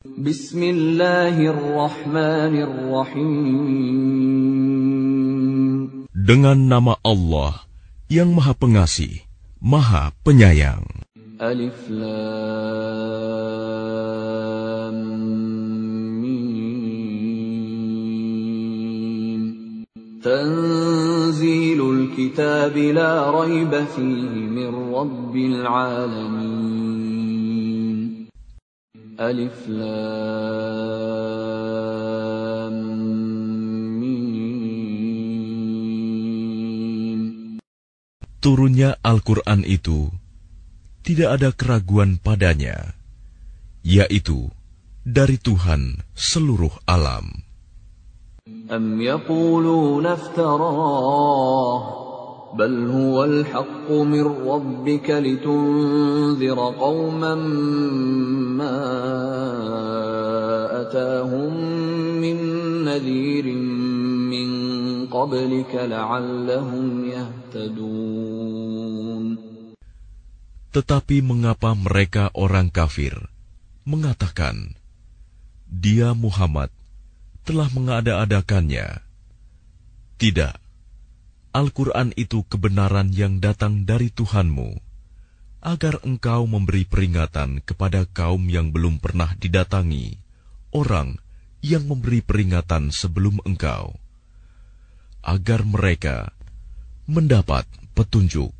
Bismillahirrahmanirrahim. Dengan nama Allah yang Maha Pengasih, Maha Penyayang. Alif Lam Mim. Tanzilul kitab la rayba fihi min rabbil alamin. Alif Lam Mim. Turunnya Al-Quran itu tidak ada keraguan padanya, yaitu dari Tuhan seluruh alam. أم يقولون افتراه بل هو الحق من ربك لتنذر قوما ما أتاهم من نذير من قبلك لعلهم يهتدون Tetapi mengapa mereka orang kafir mengatakan, "Dia Muhammad telah mengada-adakannya"? Tidak, Al-Quran itu kebenaran yang datang dari Tuhanmu, agar engkau memberi peringatan kepada kaum yang belum pernah didatangi, orang yang memberi peringatan sebelum engkau, agar mereka mendapat petunjuk.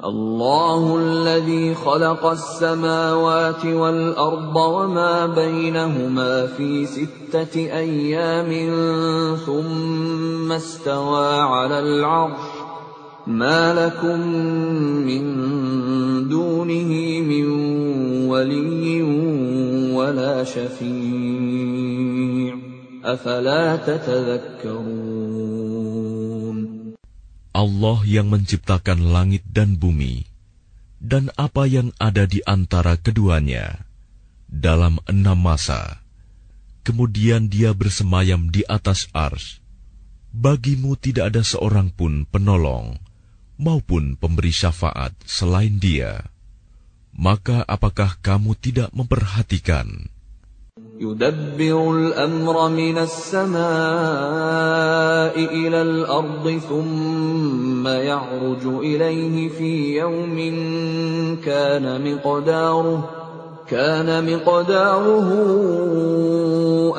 الله الذي خلق السماوات والأرض وما بينهما في ستة أيام ثم استوى على العرش ما لكم من دونه من ولي ولا شفيع أفلا تتذكرون Allah yang menciptakan langit dan bumi, dan apa yang ada di antara keduanya, dalam enam masa. Kemudian dia bersemayam di atas ars. Bagimu tidak ada seorang pun penolong, maupun pemberi syafaat selain dia. Maka apakah kamu tidak memperhatikan? يدبر الأمر من السماء إلى الأرض ثم يعرج إليه في يوم كان مقداره كان مقداره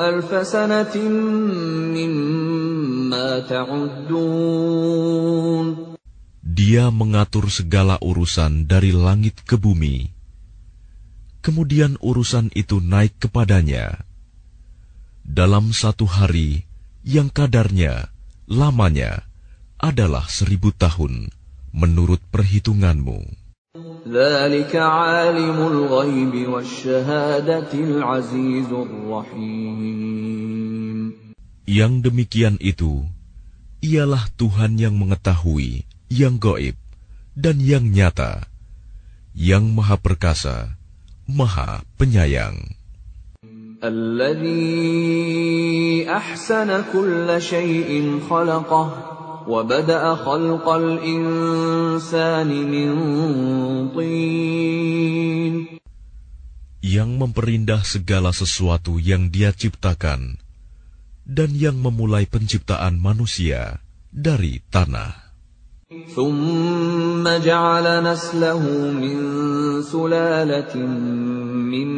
ألف سنة مما تعدون dia mengatur segala urusan dari langit ke bumi. Kemudian urusan itu naik kepadanya. Dalam satu hari yang kadarnya, lamanya, adalah seribu tahun menurut perhitunganmu. Yang demikian itu, ialah Tuhan yang mengetahui yang goib dan yang nyata, yang maha perkasa, maha penyayang. الذي أحسن كل شيء خلقه وبدأ خلق الإنسان من طين Yang memperindah segala sesuatu yang dia ciptakan, dan yang memulai penciptaan manusia dari tanah. ثم جعل نسله من سلالة من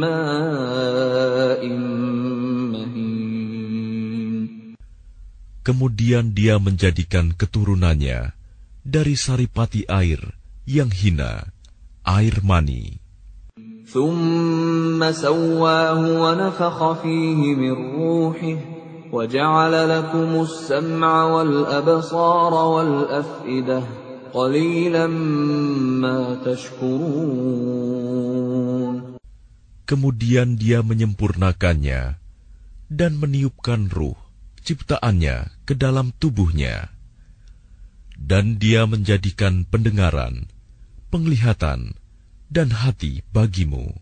ماء مهين Kemudian dia menjadikan keturunannya dari saripati air yang hina, air mani. ثم سواه ونفخ فيه من روحه وجعل لكم السمع والأبصار والأفئدة قليلا ما تشكرون Kemudian dia menyempurnakannya dan meniupkan ruh ciptaannya ke dalam tubuhnya. Dan dia menjadikan pendengaran, penglihatan, dan hati bagimu.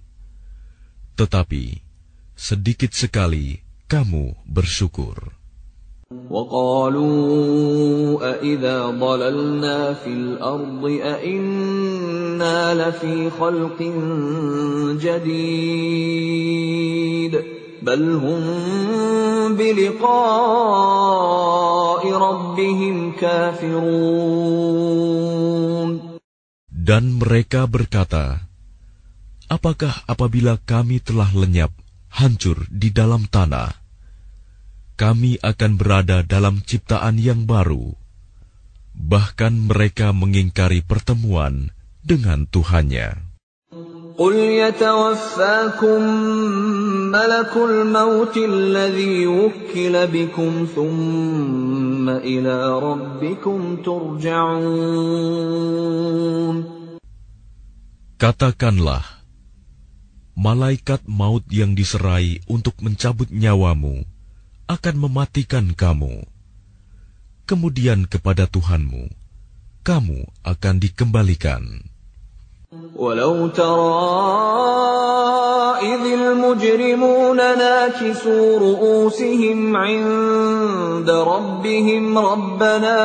Tetapi sedikit sekali kamu bersyukur. وقالوا أإذا ضللنا في الأرض أإنا لفي خلق جديد بل هم بلقاء ربهم كافرون Dan mereka berkata, Apakah apabila kami telah lenyap, hancur di dalam tanah, kami akan berada dalam ciptaan yang baru? Bahkan mereka mengingkari pertemuan dengan Tuhannya. قل يتوفاكم ملك الموت الذي وكل بكم ثم إلى ربكم ترجعون Katakanlah, malaikat maut yang diserai untuk mencabut nyawamu akan mematikan kamu. Kemudian kepada Tuhanmu, kamu akan dikembalikan. Walau tara idhil mujrimuna nakisu ru'usihim inda rabbihim rabbana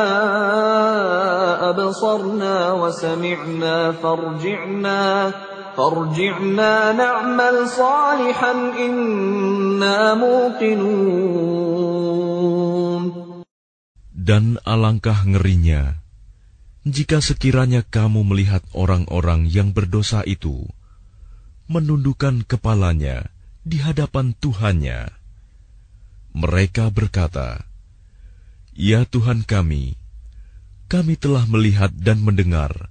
abasarna wa sami'na farji'na فارجعنا نعمل صالحا إنا موقنون Dan alangkah ngerinya jika sekiranya kamu melihat orang-orang yang berdosa itu menundukkan kepalanya di hadapan Tuhannya, mereka berkata, "Ya Tuhan kami, kami telah melihat dan mendengar,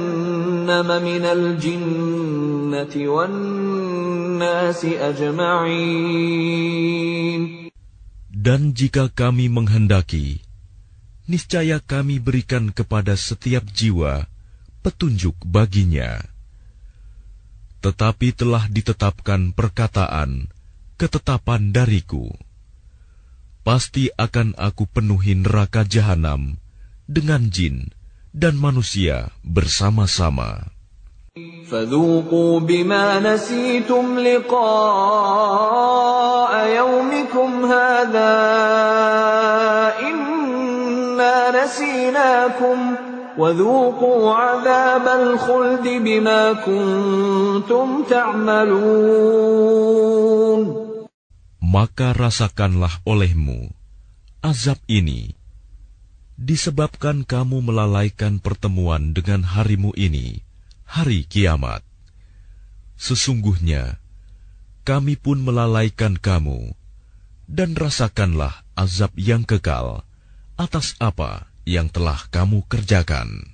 من الجنة والناس أجمعين Dan jika kami menghendaki, niscaya kami berikan kepada setiap jiwa petunjuk baginya. Tetapi telah ditetapkan perkataan, ketetapan dariku. Pasti akan aku penuhi neraka jahanam dengan jin dan manusia bersama-sama. فذوقوا بما نسيتم لقاء يومكم هذا نسيناكم وذوقوا عذاب الخلد بما كنتم تعملون Maka rasakanlah olehmu azab ini disebabkan kamu melalaikan pertemuan dengan harimu ini, hari kiamat. Sesungguhnya, kami pun melalaikan kamu, dan rasakanlah azab yang kekal atas apa yang telah kamu kerjakan.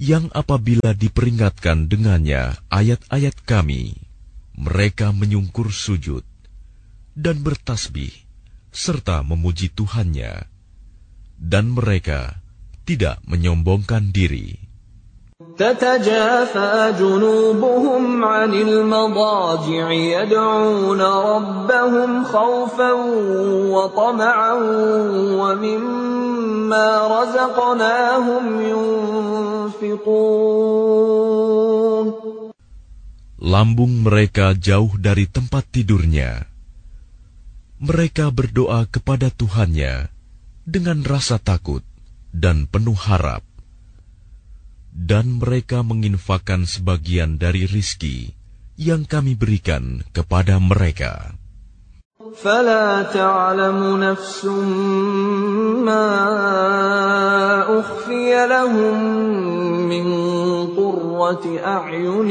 yang apabila diperingatkan dengannya ayat-ayat kami, mereka menyungkur sujud dan bertasbih serta memuji Tuhannya, dan mereka tidak menyombongkan diri. تتجافى جنوبهم عن المضاجع يدعون ربهم خوفا وطمعا ومما رزقناهم ينفقون Lambung mereka jauh dari tempat tidurnya. Mereka berdoa kepada Tuhannya dengan rasa takut dan penuh harap dan mereka menginfakkan sebagian dari rizki yang kami berikan kepada mereka. فلا تعلم نفس ما أخفي لهم من قرة أعين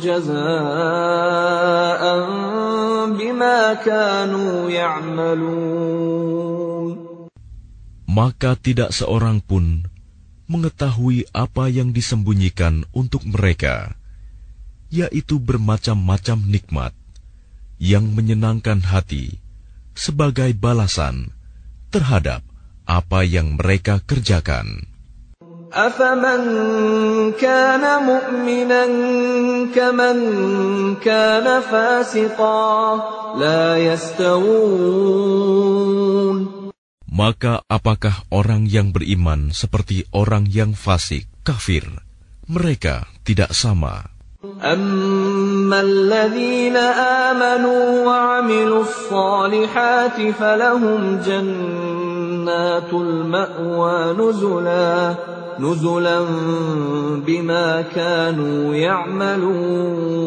جزاء بما بما كانوا يعملون Maka tidak seorang pun mengetahui apa yang disembunyikan untuk mereka, yaitu bermacam-macam nikmat yang menyenangkan hati sebagai balasan terhadap apa yang mereka kerjakan. أفمن كان مؤمنا كمن كان فاسقا لا يستوون Maka apakah orang yang beriman seperti orang yang fasik, kafir? Mereka tidak sama. أما الذين آمنوا وعملوا الصالحات فلهم جنات المأوى نزلا نزلا بما كانوا يعملون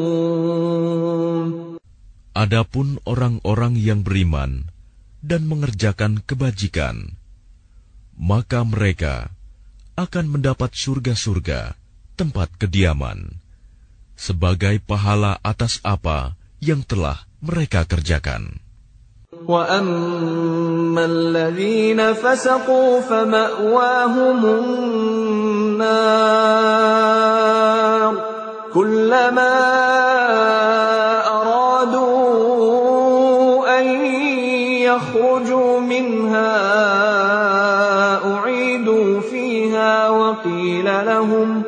Adapun orang-orang yang beriman dan mengerjakan kebajikan, maka mereka akan mendapat surga-surga tempat kediaman sebagai pahala atas apa yang telah mereka kerjakan. وأما الذين فسقوا فمأواهم النار كلما أرادوا أن يخرجوا منها أعيدوا فيها وقيل لهم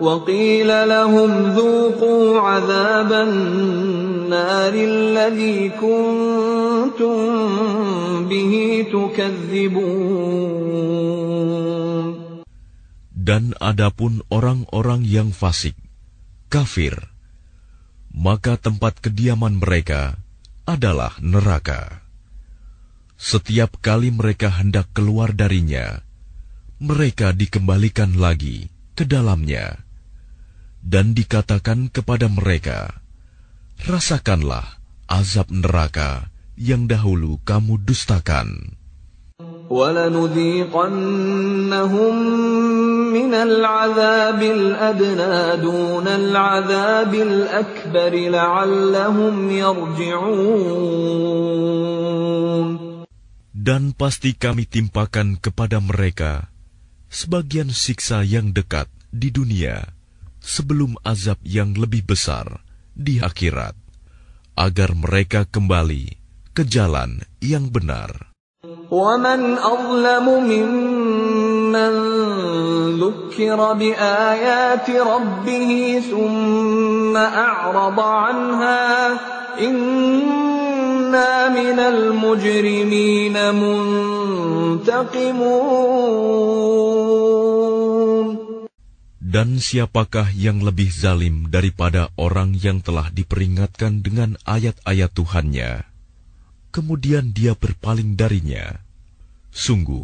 وقيل لهم ذوقوا عذاب النار الذي كنتم به تكذبون Dan adapun orang-orang yang fasik, kafir, maka tempat kediaman mereka adalah neraka. Setiap kali mereka hendak keluar darinya, mereka dikembalikan lagi ke dalamnya, dan dikatakan kepada mereka, "Rasakanlah azab neraka yang dahulu kamu dustakan." Dan pasti kami timpakan kepada mereka sebagian siksa yang dekat di dunia sebelum azab yang lebih besar di akhirat, agar mereka kembali ke jalan yang benar. ومن أظلم ممن ذكر بآيات ربه ثم أعرض عنها dan siapakah yang lebih zalim daripada orang yang telah diperingatkan dengan ayat-ayat Tuhannya, kemudian dia berpaling darinya? Sungguh,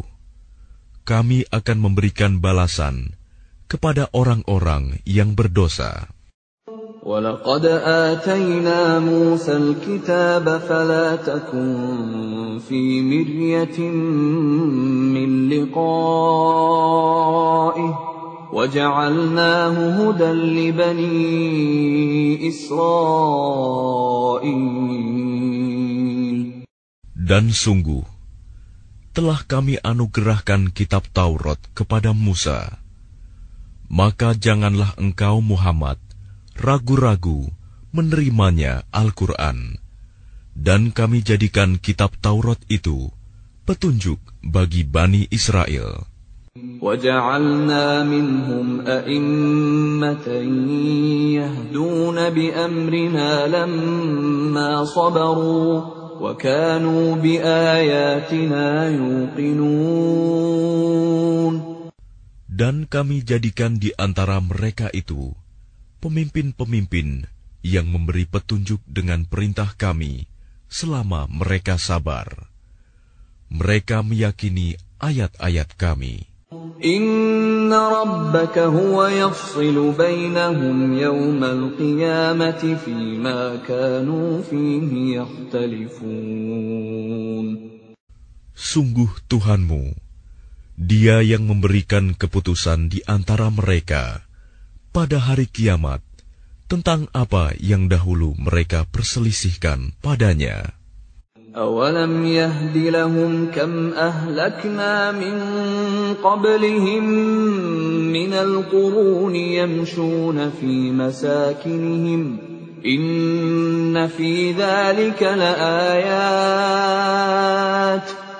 kami akan memberikan balasan kepada orang-orang yang berdosa. ولقد آتينا موسى الكتاب فلا تكن في مرية من لقائه وجعلناه هدى لبني إسرائيل Dan sungguh, telah kami anugerahkan kitab Taurat kepada Musa. Maka janganlah engkau Muhammad ragu-ragu menerimanya Al-Quran. Dan kami jadikan kitab Taurat itu petunjuk bagi Bani Israel. وجعلنا منهم أئمة يهدون بأمرنا لما صبروا وكانوا بآياتنا يوقنون Dan kami jadikan di antara mereka itu pemimpin-pemimpin yang memberi petunjuk dengan perintah kami selama mereka sabar. Mereka meyakini ayat-ayat kami. Inna rabbaka huwa yafsilu bainahum yawmal qiyamati fima kanu fihi yakhtalifun. Sungguh Tuhanmu, dia yang memberikan keputusan di antara mereka pada hari kiamat tentang apa yang dahulu mereka perselisihkan padanya. أولم يهد لهم كم أهلكنا من قبلهم من القرون يمشون في مساكنهم إن في ذلك لآيات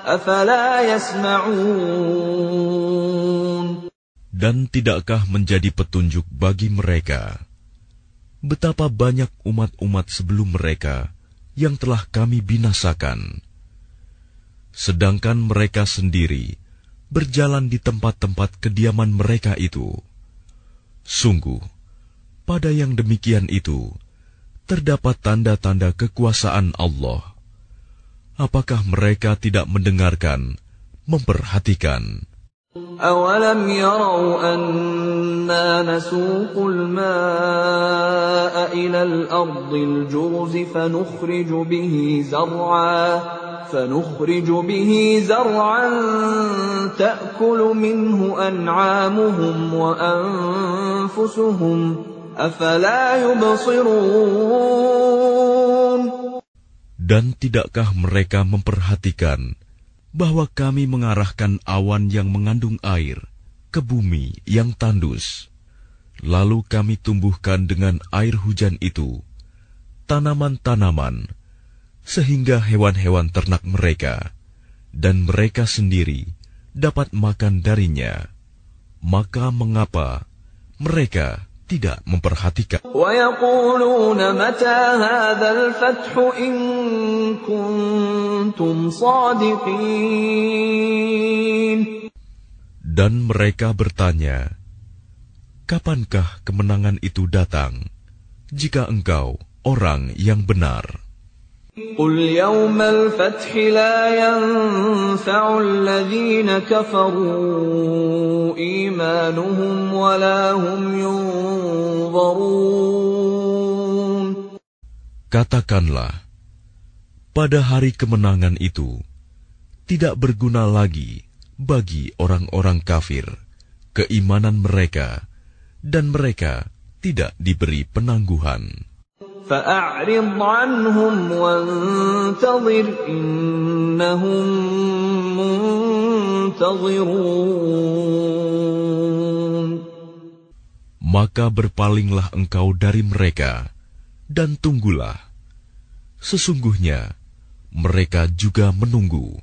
أفلا يسمعون dan tidakkah menjadi petunjuk bagi mereka betapa banyak umat-umat sebelum mereka yang telah kami binasakan. Sedangkan mereka sendiri berjalan di tempat-tempat kediaman mereka itu. Sungguh, pada yang demikian itu terdapat tanda-tanda kekuasaan Allah. Apakah mereka tidak mendengarkan, memperhatikan? أولم يروا أنا نسوق الماء إلى الأرض الجرز فنخرج به زرعا فنخرج به زرعا تأكل منه أنعامهم وأنفسهم أفلا يبصرون Dan tidakkah mereka memperhatikan bahwa kami mengarahkan awan yang mengandung air ke bumi yang tandus. Lalu kami tumbuhkan dengan air hujan itu tanaman-tanaman, sehingga hewan-hewan ternak mereka dan mereka sendiri dapat makan darinya. Maka mengapa mereka tidak memperhatikan. Dan mereka bertanya, Kapankah kemenangan itu datang, jika engkau orang yang benar? قل يوم الفتح لا ينفع الذين كفروا إيمانهم ولا هم ينظرون Katakanlah, pada hari kemenangan itu, tidak berguna lagi bagi orang-orang kafir keimanan mereka, dan mereka tidak diberi penangguhan. فأعرض عنهم وانتظر إنهم منتظرون Maka berpalinglah engkau dari mereka dan tunggulah. Sesungguhnya mereka juga menunggu.